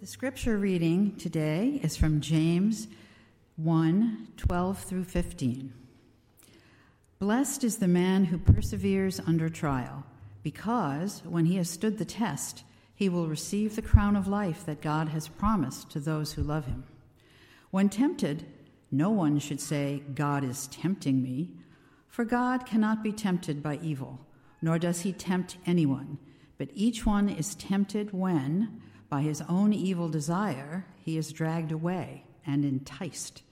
The scripture reading today is from James 1 12 through 15. Blessed is the man who perseveres under trial, because when he has stood the test, he will receive the crown of life that God has promised to those who love him. When tempted, no one should say, God is tempting me, for God cannot be tempted by evil, nor does he tempt anyone, but each one is tempted when, by his own evil desire, he is dragged away and enticed.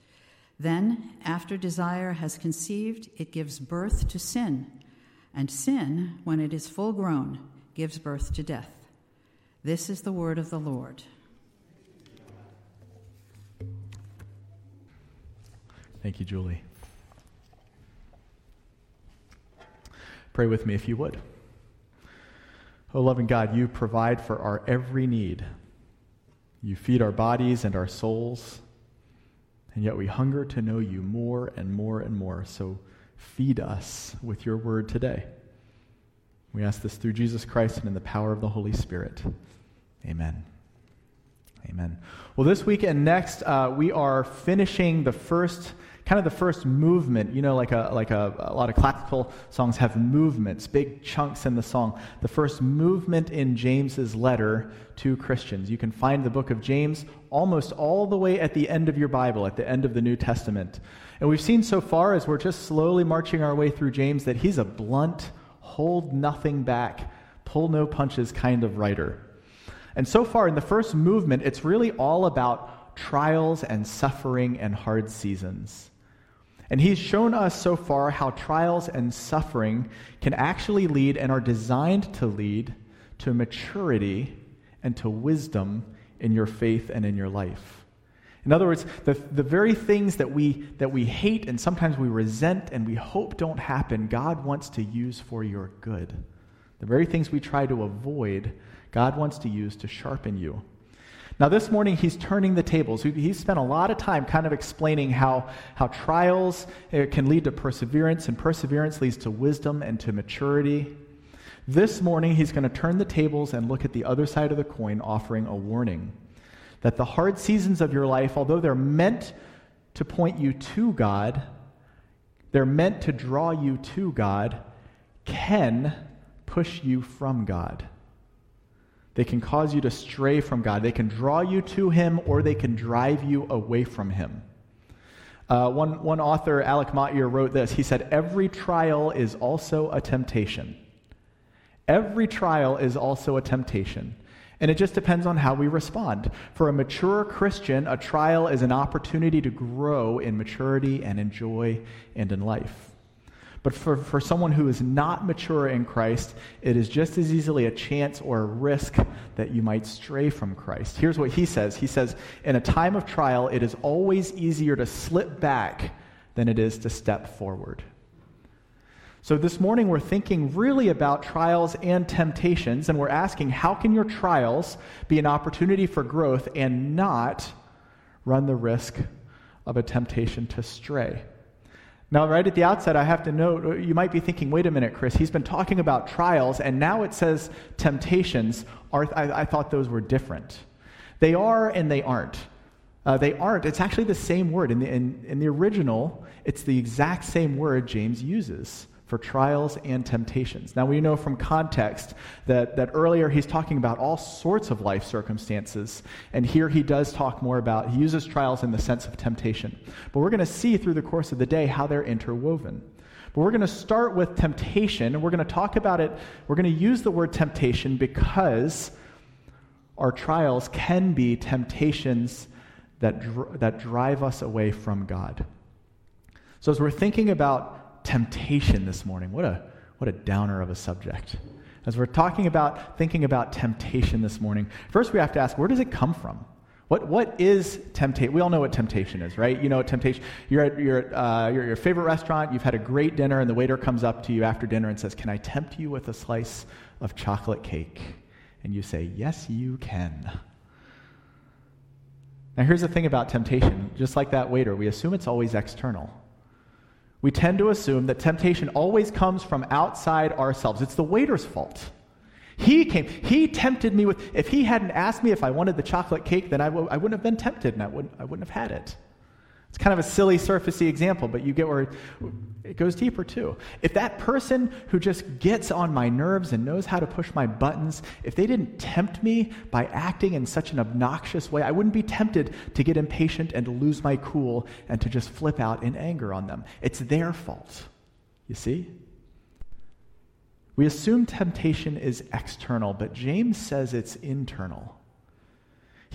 Then, after desire has conceived, it gives birth to sin, and sin, when it is full grown, gives birth to death. This is the word of the Lord. Thank you, Julie. Pray with me if you would. Oh, loving God, you provide for our every need. You feed our bodies and our souls. And yet we hunger to know you more and more and more. So feed us with your word today. We ask this through Jesus Christ and in the power of the Holy Spirit. Amen. Amen. Well, this week and next, uh, we are finishing the first kind of the first movement. You know, like a like a, a lot of classical songs have movements, big chunks in the song. The first movement in James's letter to Christians. You can find the book of James almost all the way at the end of your Bible, at the end of the New Testament. And we've seen so far as we're just slowly marching our way through James that he's a blunt, hold nothing back, pull no punches kind of writer. And so far in the first movement, it's really all about trials and suffering and hard seasons. And he's shown us so far how trials and suffering can actually lead and are designed to lead to maturity and to wisdom in your faith and in your life. In other words, the, the very things that we, that we hate and sometimes we resent and we hope don't happen, God wants to use for your good. The very things we try to avoid, God wants to use to sharpen you now, this morning, he's turning the tables. He's spent a lot of time kind of explaining how, how trials eh, can lead to perseverance, and perseverance leads to wisdom and to maturity. This morning, he's going to turn the tables and look at the other side of the coin, offering a warning that the hard seasons of your life, although they're meant to point you to God, they're meant to draw you to God, can push you from God. They can cause you to stray from God. They can draw you to Him or they can drive you away from Him. Uh, one, one author, Alec Motyer, wrote this. He said, Every trial is also a temptation. Every trial is also a temptation. And it just depends on how we respond. For a mature Christian, a trial is an opportunity to grow in maturity and in joy and in life. But for, for someone who is not mature in Christ, it is just as easily a chance or a risk that you might stray from Christ. Here's what he says He says, In a time of trial, it is always easier to slip back than it is to step forward. So this morning, we're thinking really about trials and temptations, and we're asking how can your trials be an opportunity for growth and not run the risk of a temptation to stray? Now, right at the outset, I have to note you might be thinking, wait a minute, Chris, he's been talking about trials, and now it says temptations. Are, I, I thought those were different. They are and they aren't. Uh, they aren't. It's actually the same word. In the, in, in the original, it's the exact same word James uses for trials and temptations. Now, we know from context that, that earlier he's talking about all sorts of life circumstances, and here he does talk more about, he uses trials in the sense of temptation. But we're going to see through the course of the day how they're interwoven. But we're going to start with temptation, and we're going to talk about it. We're going to use the word temptation because our trials can be temptations that, dr- that drive us away from God. So, as we're thinking about temptation this morning. What a, what a downer of a subject. As we're talking about, thinking about temptation this morning, first we have to ask, where does it come from? What, what is temptation? We all know what temptation is, right? You know temptation. You're at, you're, at, uh, your favorite restaurant, you've had a great dinner, and the waiter comes up to you after dinner and says, Can I tempt you with a slice of chocolate cake? And you say, Yes, you can. Now, here's the thing about temptation. Just like that waiter, we assume it's always external. We tend to assume that temptation always comes from outside ourselves. It's the waiter's fault. He came. He tempted me with, if he hadn't asked me if I wanted the chocolate cake, then I w- I wouldn't have been tempted and I wouldn't, I wouldn't have had it. It's kind of a silly, surfacey example, but you get where it goes deeper too. If that person who just gets on my nerves and knows how to push my buttons, if they didn't tempt me by acting in such an obnoxious way, I wouldn't be tempted to get impatient and to lose my cool and to just flip out in anger on them. It's their fault. You see? We assume temptation is external, but James says it's internal.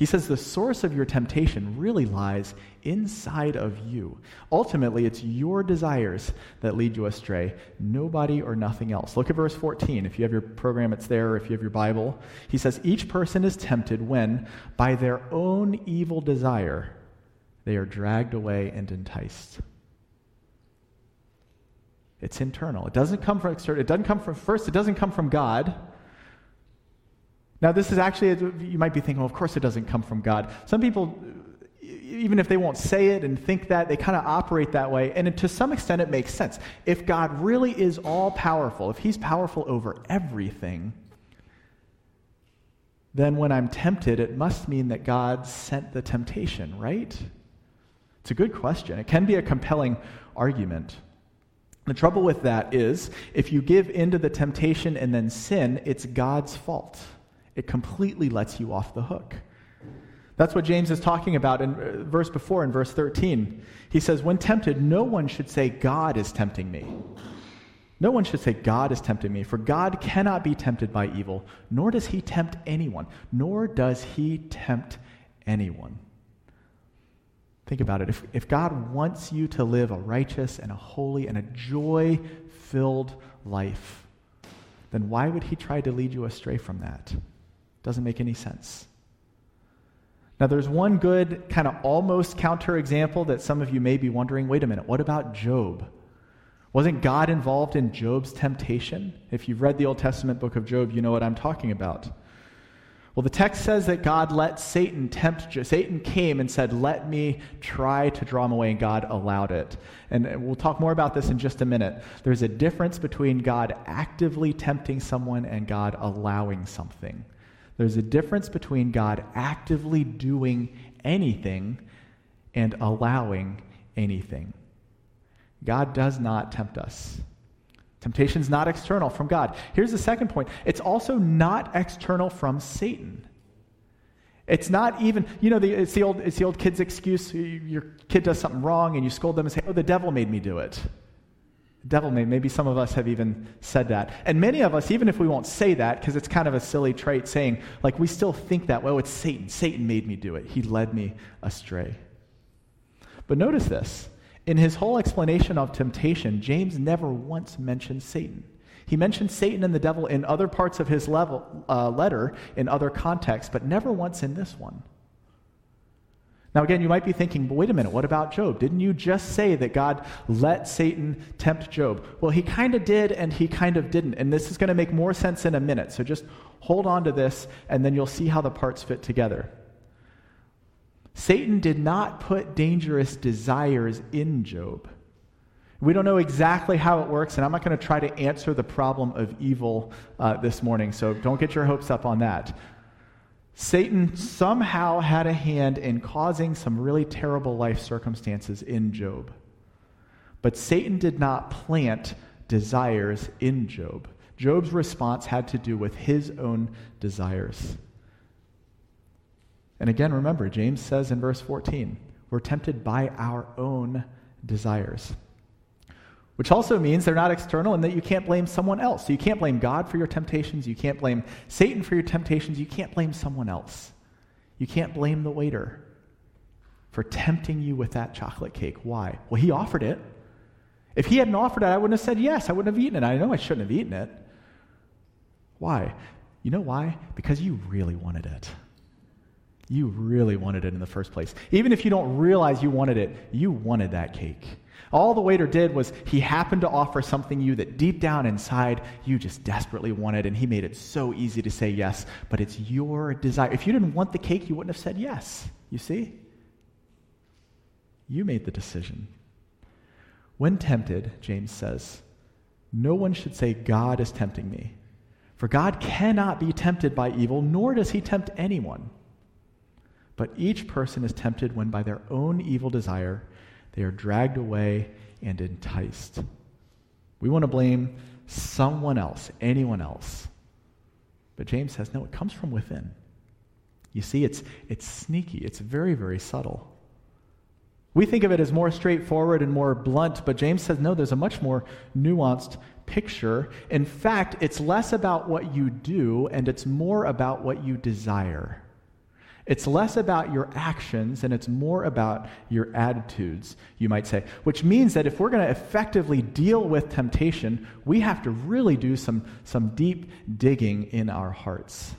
He says the source of your temptation really lies inside of you. Ultimately, it's your desires that lead you astray, nobody or nothing else. Look at verse 14. If you have your program, it's there. If you have your Bible, he says, Each person is tempted when, by their own evil desire, they are dragged away and enticed. It's internal. It doesn't come from external. It doesn't come from first. It doesn't come from God. Now, this is actually you might be thinking, well, of course, it doesn't come from God. Some people, even if they won't say it and think that, they kind of operate that way, and to some extent, it makes sense. If God really is all powerful, if He's powerful over everything, then when I'm tempted, it must mean that God sent the temptation, right? It's a good question. It can be a compelling argument. The trouble with that is, if you give in to the temptation and then sin, it's God's fault. It completely lets you off the hook. That's what James is talking about in uh, verse before, in verse 13. He says, When tempted, no one should say, God is tempting me. No one should say, God is tempting me, for God cannot be tempted by evil, nor does he tempt anyone, nor does he tempt anyone. Think about it. If, if God wants you to live a righteous and a holy and a joy filled life, then why would he try to lead you astray from that? Doesn't make any sense. Now, there's one good, kind of almost counter example that some of you may be wondering wait a minute, what about Job? Wasn't God involved in Job's temptation? If you've read the Old Testament book of Job, you know what I'm talking about. Well, the text says that God let Satan tempt. Satan came and said, Let me try to draw him away, and God allowed it. And uh, we'll talk more about this in just a minute. There's a difference between God actively tempting someone and God allowing something. There's a difference between God actively doing anything and allowing anything. God does not tempt us. Temptation is not external from God. Here's the second point it's also not external from Satan. It's not even, you know, the, it's, the old, it's the old kid's excuse. Your kid does something wrong and you scold them and say, oh, the devil made me do it. Devil made, maybe some of us have even said that. And many of us, even if we won't say that, because it's kind of a silly trait saying, like, we still think that, well, it's Satan. Satan made me do it. He led me astray. But notice this in his whole explanation of temptation, James never once mentioned Satan. He mentioned Satan and the devil in other parts of his level, uh, letter, in other contexts, but never once in this one. Now, again, you might be thinking, but wait a minute, what about Job? Didn't you just say that God let Satan tempt Job? Well, he kind of did and he kind of didn't. And this is going to make more sense in a minute. So just hold on to this, and then you'll see how the parts fit together. Satan did not put dangerous desires in Job. We don't know exactly how it works, and I'm not going to try to answer the problem of evil uh, this morning, so don't get your hopes up on that. Satan somehow had a hand in causing some really terrible life circumstances in Job. But Satan did not plant desires in Job. Job's response had to do with his own desires. And again, remember, James says in verse 14, we're tempted by our own desires. Which also means they're not external and that you can't blame someone else. So you can't blame God for your temptations. You can't blame Satan for your temptations. You can't blame someone else. You can't blame the waiter for tempting you with that chocolate cake. Why? Well, he offered it. If he hadn't offered it, I wouldn't have said yes. I wouldn't have eaten it. I know I shouldn't have eaten it. Why? You know why? Because you really wanted it. You really wanted it in the first place. Even if you don't realize you wanted it, you wanted that cake. All the waiter did was he happened to offer something you that deep down inside you just desperately wanted, and he made it so easy to say yes. But it's your desire. If you didn't want the cake, you wouldn't have said yes. You see? You made the decision. When tempted, James says, no one should say, God is tempting me. For God cannot be tempted by evil, nor does he tempt anyone. But each person is tempted when by their own evil desire they are dragged away and enticed. We want to blame someone else, anyone else. But James says, no, it comes from within. You see, it's, it's sneaky, it's very, very subtle. We think of it as more straightforward and more blunt, but James says, no, there's a much more nuanced picture. In fact, it's less about what you do and it's more about what you desire. It's less about your actions and it's more about your attitudes, you might say. Which means that if we're going to effectively deal with temptation, we have to really do some, some deep digging in our hearts.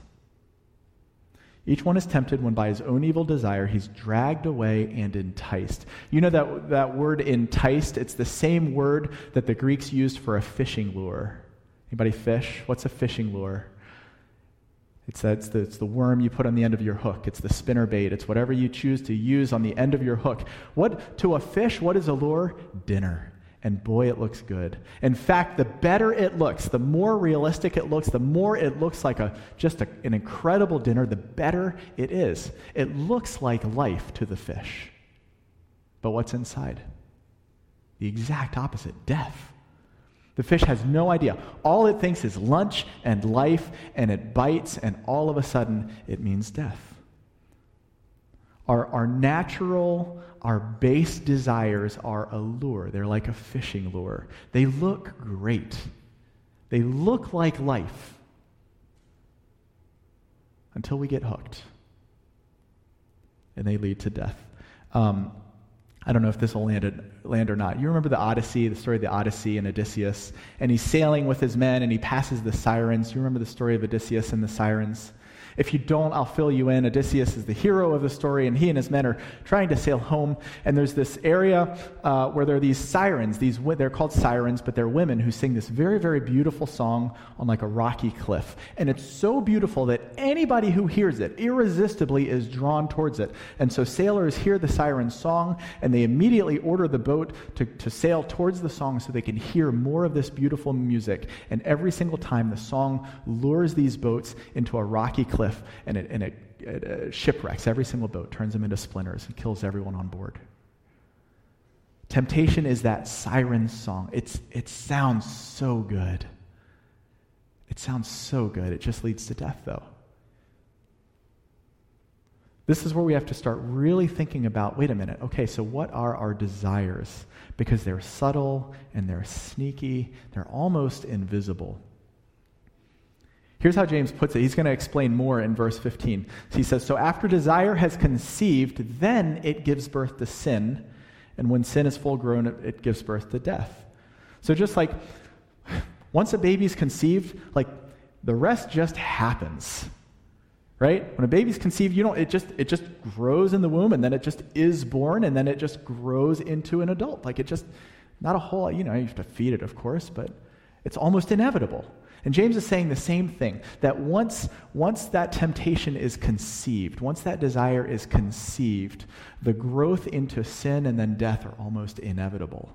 Each one is tempted when by his own evil desire he's dragged away and enticed. You know that, that word enticed? It's the same word that the Greeks used for a fishing lure. Anybody fish? What's a fishing lure? It's, that, it's, the, it's the worm you put on the end of your hook. It's the spinner bait. It's whatever you choose to use on the end of your hook. What to a fish, what is a lure? Dinner and boy, it looks good. In fact, the better it looks, the more realistic it looks, the more it looks like a, just a, an incredible dinner, the better it is. It looks like life to the fish. But what's inside? The exact opposite death. The fish has no idea. All it thinks is lunch and life, and it bites, and all of a sudden it means death. Our, our natural, our base desires are a lure. They're like a fishing lure. They look great, they look like life until we get hooked. And they lead to death. Um, I don't know if this will land, land or not. You remember the Odyssey, the story of the Odyssey and Odysseus? And he's sailing with his men and he passes the sirens. You remember the story of Odysseus and the sirens? If you don't, I'll fill you in. Odysseus is the hero of the story, and he and his men are trying to sail home. And there's this area uh, where there are these sirens. These they're called sirens, but they're women who sing this very, very beautiful song on like a rocky cliff. And it's so beautiful that anybody who hears it irresistibly is drawn towards it. And so sailors hear the siren's song, and they immediately order the boat to, to sail towards the song so they can hear more of this beautiful music. And every single time, the song lures these boats into a rocky cliff cliff and it, and it, it uh, shipwrecks every single boat, turns them into splinters, and kills everyone on board. Temptation is that siren song. It's, it sounds so good. It sounds so good. It just leads to death, though. This is where we have to start really thinking about wait a minute, okay, so what are our desires? Because they're subtle and they're sneaky, they're almost invisible. Here's how James puts it. He's going to explain more in verse 15. He says, So after desire has conceived, then it gives birth to sin. And when sin is full grown, it, gives birth to death. So just like once a baby's conceived, like the rest just happens. Right? When a baby's conceived, you don't it just it just grows in the womb and then it just is born and then it just grows into an adult. Like it just not a whole, you know, you have to feed it, of course, but it's almost inevitable. And James is saying the same thing that once, once that temptation is conceived, once that desire is conceived, the growth into sin and then death are almost inevitable.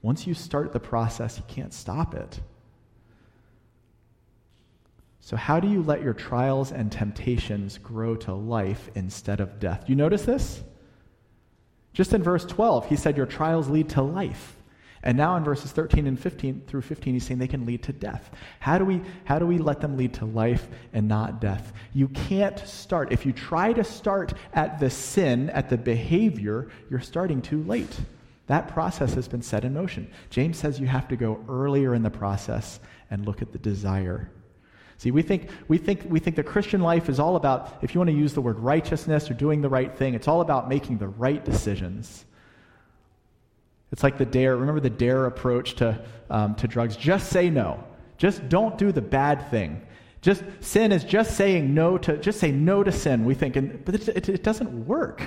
Once you start the process, you can't stop it. So, how do you let your trials and temptations grow to life instead of death? You notice this? Just in verse 12, he said, Your trials lead to life. And now in verses 13 and 15 through 15, he's saying they can lead to death. How do we, how do we let them lead to life and not death? You can't start. If you try to start at the sin, at the behavior, you're starting too late. That process has been set in motion. James says you have to go earlier in the process and look at the desire. See, we think, we, think, we think the Christian life is all about, if you want to use the word righteousness or doing the right thing, it's all about making the right decisions. It's like the DARE. Remember the DARE approach to, um, to drugs? Just say no. Just don't do the bad thing. Just sin is just saying no to just say no to sin. We think, and, but it, it, it doesn't work.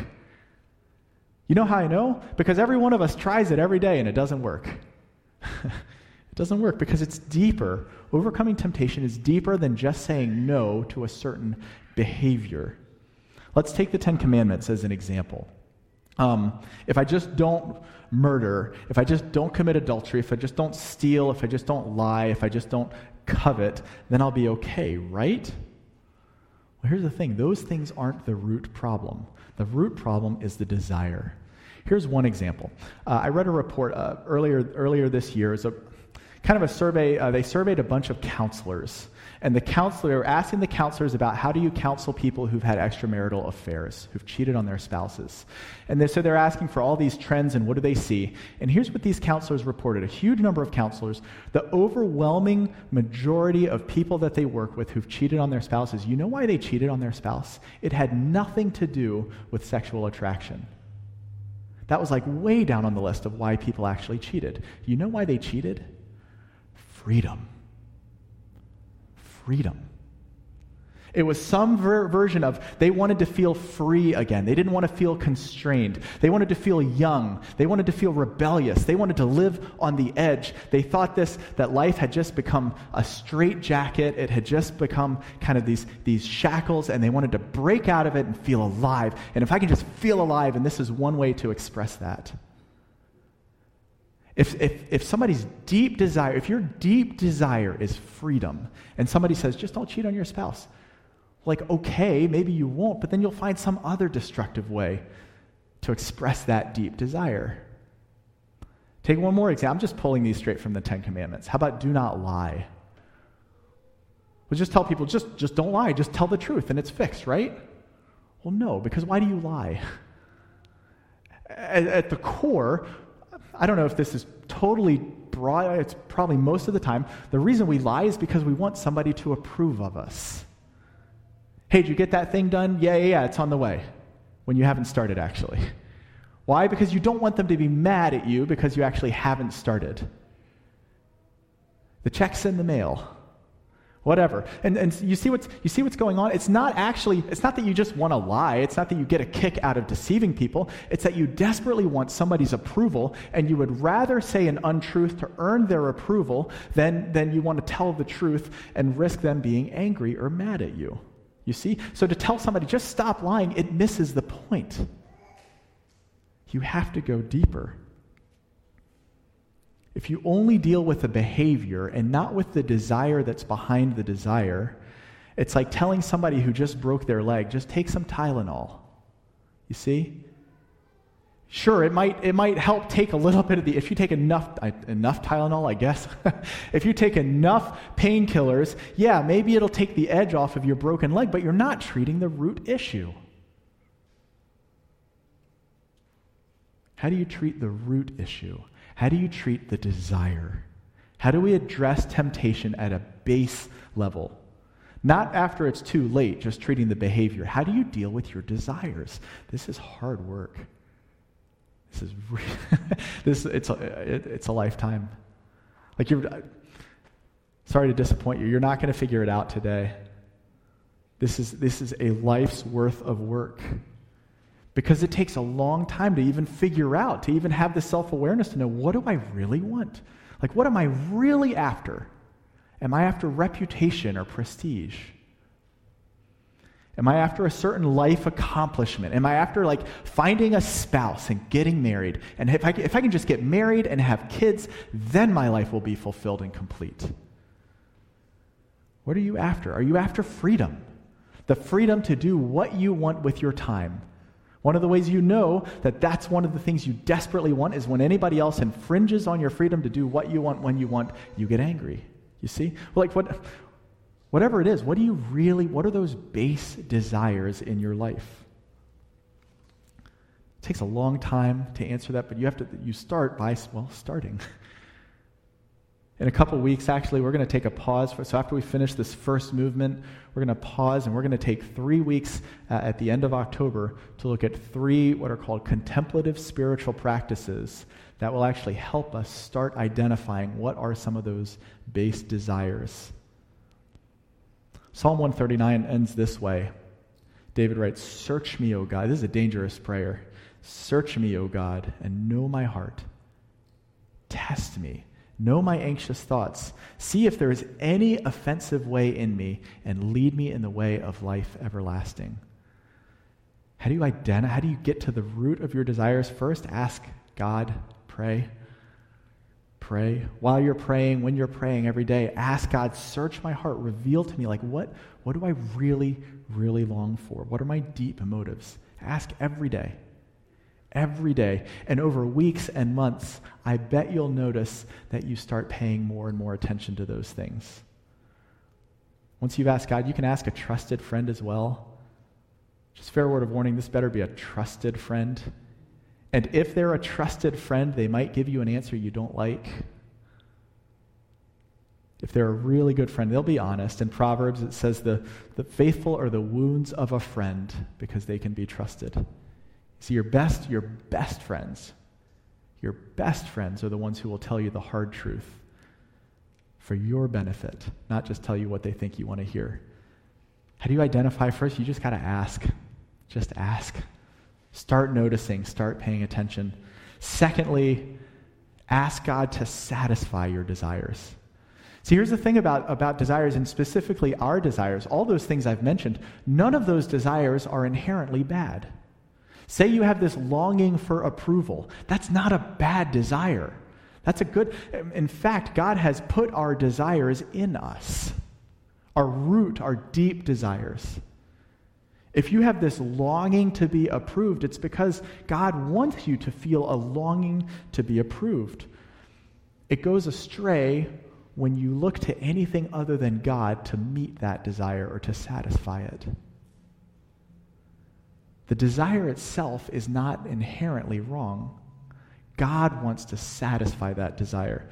You know how I know? Because every one of us tries it every day and it doesn't work. it doesn't work because it's deeper. Overcoming temptation is deeper than just saying no to a certain behavior. Let's take the Ten Commandments as an example. Um, if I just don't murder, if I just don't commit adultery, if I just don't steal, if I just don't lie, if I just don't covet, then I'll be okay, right? Well, here's the thing those things aren't the root problem. The root problem is the desire. Here's one example. Uh, I read a report uh, earlier, earlier this year. It's a kind of a survey. Uh, they surveyed a bunch of counselors and the counselor, asking the counselors about how do you counsel people who've had extramarital affairs, who've cheated on their spouses. And they, so they're asking for all these trends and what do they see. And here's what these counselors reported a huge number of counselors, the overwhelming majority of people that they work with who've cheated on their spouses, you know why they cheated on their spouse? It had nothing to do with sexual attraction. That was like way down on the list of why people actually cheated. You know why they cheated? Freedom freedom. It was some ver- version of they wanted to feel free again. They didn't want to feel constrained. They wanted to feel young. They wanted to feel rebellious. They wanted to live on the edge. They thought this that life had just become a straitjacket. It had just become kind of these, these shackles, and they wanted to break out of it and feel alive. And if I can just feel alive, and this is one way to express that. If, if, if somebody's deep desire, if your deep desire is freedom, and somebody says, just don't cheat on your spouse, like, okay, maybe you won't, but then you'll find some other destructive way to express that deep desire. Take one more example. I'm just pulling these straight from the Ten Commandments. How about do not lie? We'll just tell people, just, just don't lie, just tell the truth, and it's fixed, right? Well, no, because why do you lie? At the core, I don't know if this is totally broad, it's probably most of the time. The reason we lie is because we want somebody to approve of us. Hey, did you get that thing done? Yeah, yeah, yeah, it's on the way. When you haven't started, actually. Why? Because you don't want them to be mad at you because you actually haven't started. The check's in the mail whatever. And, and you see what's you see what's going on? It's not actually it's not that you just want to lie. It's not that you get a kick out of deceiving people. It's that you desperately want somebody's approval and you would rather say an untruth to earn their approval than than you want to tell the truth and risk them being angry or mad at you. You see? So to tell somebody just stop lying it misses the point. You have to go deeper if you only deal with the behavior and not with the desire that's behind the desire, it's like telling somebody who just broke their leg, just take some Tylenol. You see? Sure, it might, it might help take a little bit of the, if you take enough, enough Tylenol, I guess. if you take enough painkillers, yeah, maybe it'll take the edge off of your broken leg, but you're not treating the root issue. How do you treat the root issue? How do you treat the desire? How do we address temptation at a base level? Not after it's too late, just treating the behavior. How do you deal with your desires? This is hard work. This is this it's a, it, it's a lifetime. Like you're sorry to disappoint you. You're not going to figure it out today. This is this is a life's worth of work because it takes a long time to even figure out, to even have the self awareness to know what do I really want? Like, what am I really after? Am I after reputation or prestige? Am I after a certain life accomplishment? Am I after like finding a spouse and getting married? And if I, if I can just get married and have kids, then my life will be fulfilled and complete. What are you after? Are you after freedom? The freedom to do what you want with your time one of the ways you know that that's one of the things you desperately want is when anybody else infringes on your freedom to do what you want when you want, you get angry. You see? Like what whatever it is, what do you really what are those base desires in your life? It takes a long time to answer that, but you have to you start by well, starting. In a couple weeks, actually, we're going to take a pause. For, so after we finish this first movement, we're going to pause and we're going to take three weeks uh, at the end of October to look at three what are called contemplative spiritual practices that will actually help us start identifying what are some of those base desires. Psalm 139 ends this way. David writes, Search me, O God. This is a dangerous prayer. Search me, O God, and know my heart. Test me Know my anxious thoughts. See if there is any offensive way in me, and lead me in the way of life everlasting. How do you identify? How do you get to the root of your desires? First, ask God, pray. pray. While you're praying, when you're praying every day, ask God, search my heart, reveal to me, like, what, what do I really, really long for? What are my deep motives? Ask every day. Every day. And over weeks and months, I bet you'll notice that you start paying more and more attention to those things. Once you've asked God, you can ask a trusted friend as well. Just fair word of warning this better be a trusted friend. And if they're a trusted friend, they might give you an answer you don't like. If they're a really good friend, they'll be honest. In Proverbs, it says the, the faithful are the wounds of a friend because they can be trusted. See, your best, your best friends, your best friends are the ones who will tell you the hard truth for your benefit, not just tell you what they think you want to hear. How do you identify first? You just got to ask. Just ask. Start noticing, start paying attention. Secondly, ask God to satisfy your desires. See, here's the thing about, about desires, and specifically our desires. All those things I've mentioned, none of those desires are inherently bad. Say you have this longing for approval. That's not a bad desire. That's a good. In fact, God has put our desires in us, our root, our deep desires. If you have this longing to be approved, it's because God wants you to feel a longing to be approved. It goes astray when you look to anything other than God to meet that desire or to satisfy it. The desire itself is not inherently wrong. God wants to satisfy that desire.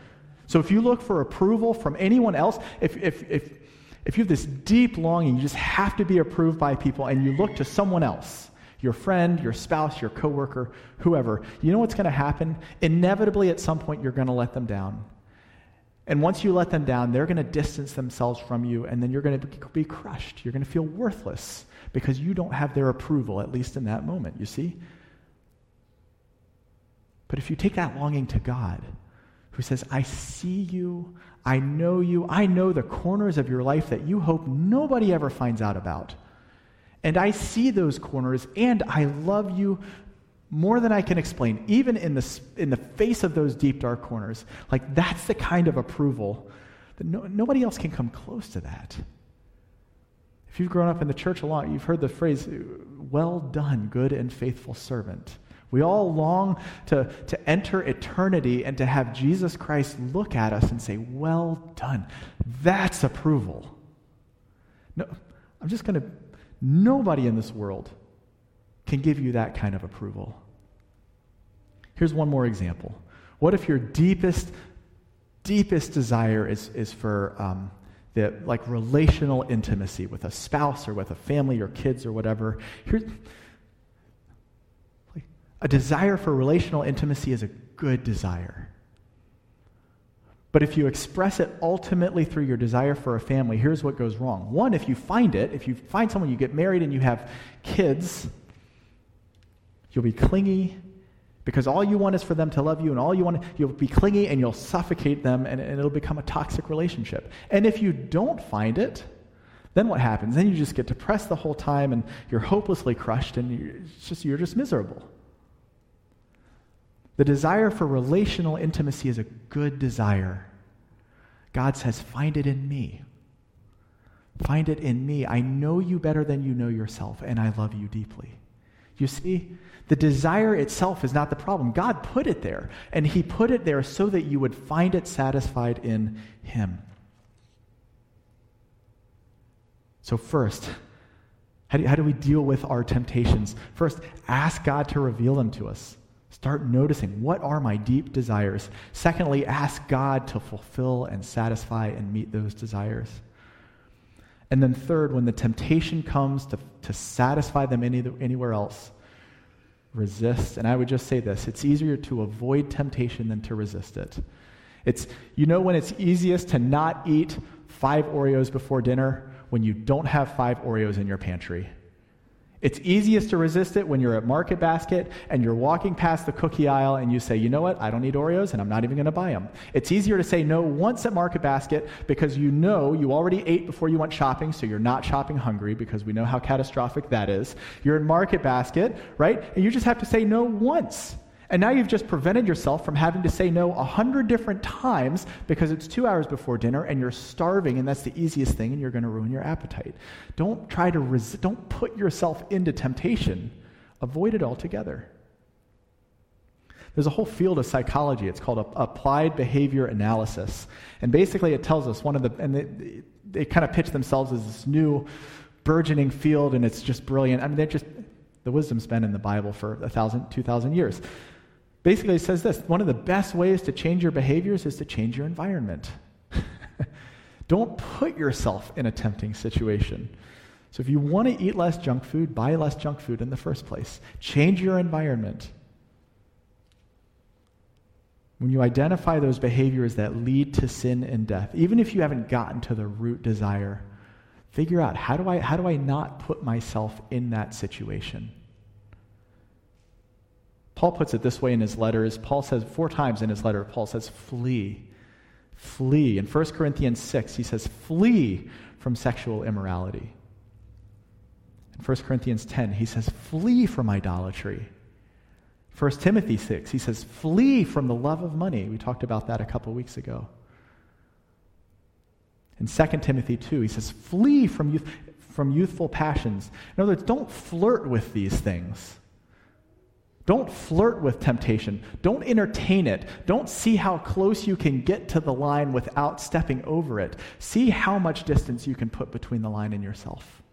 So if you look for approval from anyone else, if, if, if, if you have this deep longing, you just have to be approved by people, and you look to someone else, your friend, your spouse, your coworker, whoever, you know what's going to happen? Inevitably, at some point, you're going to let them down. And once you let them down, they're going to distance themselves from you, and then you're going to be crushed. You're going to feel worthless because you don't have their approval, at least in that moment, you see? But if you take that longing to God, who says, I see you, I know you, I know the corners of your life that you hope nobody ever finds out about. And I see those corners, and I love you more than I can explain, even in the, in the face of those deep, dark corners. Like, that's the kind of approval that no, nobody else can come close to that. If you've grown up in the church a lot, you've heard the phrase, well done, good and faithful servant. We all long to, to enter eternity and to have Jesus Christ look at us and say, Well done. That's approval. No, I'm just going to, nobody in this world can give you that kind of approval. Here's one more example. What if your deepest, deepest desire is, is for um, the, like relational intimacy with a spouse or with a family or kids or whatever? Here's, a desire for relational intimacy is a good desire. But if you express it ultimately through your desire for a family, here's what goes wrong. One, if you find it, if you find someone, you get married and you have kids, you'll be clingy because all you want is for them to love you and all you want, you'll be clingy and you'll suffocate them and, and it'll become a toxic relationship. And if you don't find it, then what happens? Then you just get depressed the whole time and you're hopelessly crushed and you're just, you're just miserable. The desire for relational intimacy is a good desire. God says, Find it in me. Find it in me. I know you better than you know yourself, and I love you deeply. You see, the desire itself is not the problem. God put it there, and He put it there so that you would find it satisfied in Him. So, first, how do, how do we deal with our temptations? First, ask God to reveal them to us. Start noticing what are my deep desires. Secondly, ask God to fulfill and satisfy and meet those desires. And then, third, when the temptation comes to, to satisfy them any, anywhere else, resist. And I would just say this it's easier to avoid temptation than to resist it. It's, you know, when it's easiest to not eat five Oreos before dinner when you don't have five Oreos in your pantry. It's easiest to resist it when you're at Market Basket and you're walking past the cookie aisle and you say, you know what, I don't need Oreos and I'm not even going to buy them. It's easier to say no once at Market Basket because you know you already ate before you went shopping, so you're not shopping hungry because we know how catastrophic that is. You're in Market Basket, right? And you just have to say no once. And now you've just prevented yourself from having to say no a hundred different times because it's two hours before dinner and you're starving and that's the easiest thing and you're going to ruin your appetite. Don't try to res- don't put yourself into temptation. Avoid it altogether. There's a whole field of psychology. It's called applied behavior analysis. And basically it tells us one of the, and they, they kind of pitch themselves as this new burgeoning field and it's just brilliant. I mean, they're just, the wisdom's been in the Bible for a thousand, two thousand years. Basically, it says this one of the best ways to change your behaviors is to change your environment. Don't put yourself in a tempting situation. So, if you want to eat less junk food, buy less junk food in the first place. Change your environment. When you identify those behaviors that lead to sin and death, even if you haven't gotten to the root desire, figure out how do I, how do I not put myself in that situation? Paul puts it this way in his letters. Paul says four times in his letter, Paul says, flee. Flee. In 1 Corinthians 6, he says, flee from sexual immorality. In 1 Corinthians 10, he says, flee from idolatry. 1 Timothy 6, he says, flee from the love of money. We talked about that a couple weeks ago. In 2 Timothy 2, he says, flee from, youth, from youthful passions. In other words, don't flirt with these things. Don't flirt with temptation. Don't entertain it. Don't see how close you can get to the line without stepping over it. See how much distance you can put between the line and yourself.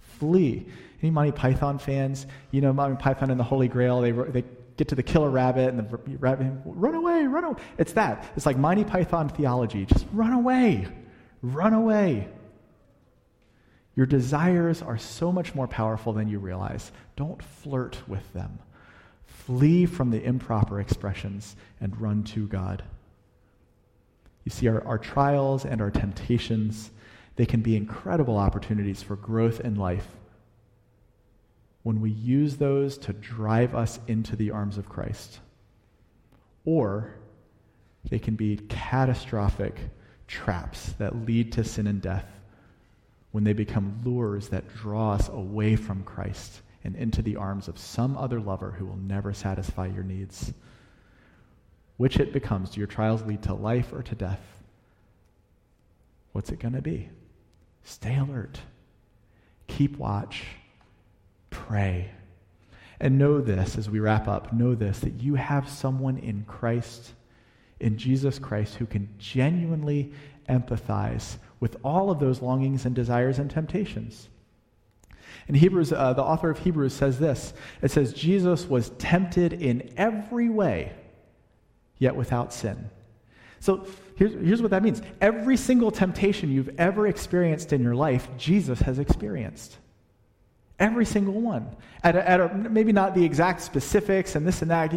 Flee. Any Monty Python fans? You know, Monty Python and the Holy Grail, they, they get to the killer rabbit and the rabbit, run away, run away. It's that. It's like Monty Python theology. Just run away. Run away. Your desires are so much more powerful than you realize. Don't flirt with them. Flee from the improper expressions and run to God. You see, our, our trials and our temptations, they can be incredible opportunities for growth in life when we use those to drive us into the arms of Christ. Or they can be catastrophic traps that lead to sin and death when they become lures that draw us away from Christ and into the arms of some other lover who will never satisfy your needs. Which it becomes. Do your trials lead to life or to death? What's it going to be? Stay alert. Keep watch. Pray. And know this as we wrap up know this that you have someone in Christ, in Jesus Christ, who can genuinely empathize with all of those longings and desires and temptations. In Hebrews, uh, the author of Hebrews says this it says, Jesus was tempted in every way, yet without sin. So here's, here's what that means every single temptation you've ever experienced in your life, Jesus has experienced. Every single one. At, a, at a, maybe not the exact specifics and this and that,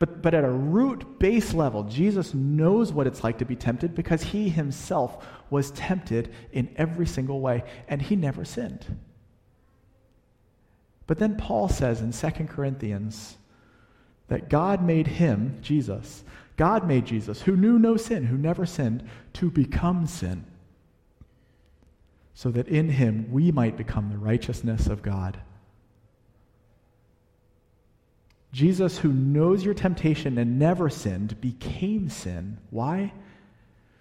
but, but at a root base level, Jesus knows what it's like to be tempted because he himself was tempted in every single way, and he never sinned. But then Paul says in 2 Corinthians that God made him, Jesus, God made Jesus, who knew no sin, who never sinned, to become sin, so that in him we might become the righteousness of God. Jesus, who knows your temptation and never sinned, became sin. Why?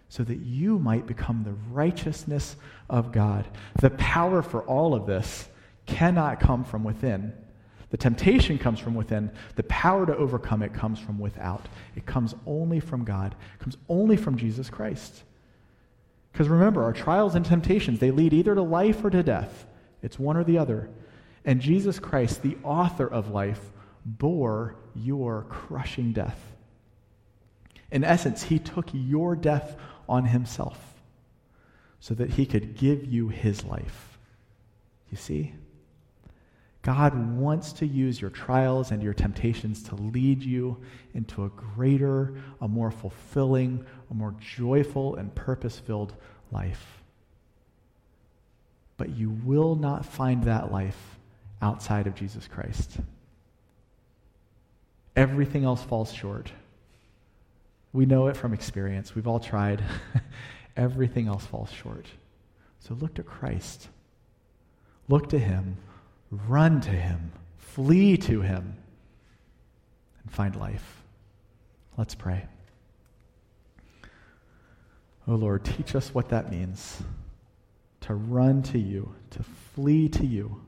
So that you might become the righteousness of God. The power for all of this cannot come from within. The temptation comes from within. The power to overcome it comes from without. It comes only from God. It comes only from Jesus Christ. Because remember, our trials and temptations, they lead either to life or to death. It's one or the other. And Jesus Christ, the author of life, bore your crushing death. In essence, he took your death on himself so that he could give you his life. You see? God wants to use your trials and your temptations to lead you into a greater, a more fulfilling, a more joyful and purpose filled life. But you will not find that life outside of Jesus Christ. Everything else falls short. We know it from experience. We've all tried. Everything else falls short. So look to Christ. Look to Him Run to him, flee to him, and find life. Let's pray. Oh Lord, teach us what that means to run to you, to flee to you,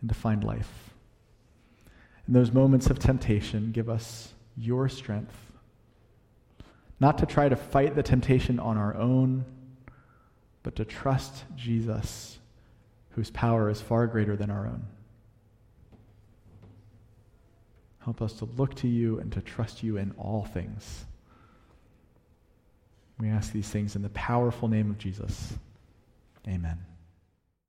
and to find life. In those moments of temptation, give us your strength. Not to try to fight the temptation on our own, but to trust Jesus, whose power is far greater than our own. Help us to look to you and to trust you in all things. We ask these things in the powerful name of Jesus. Amen.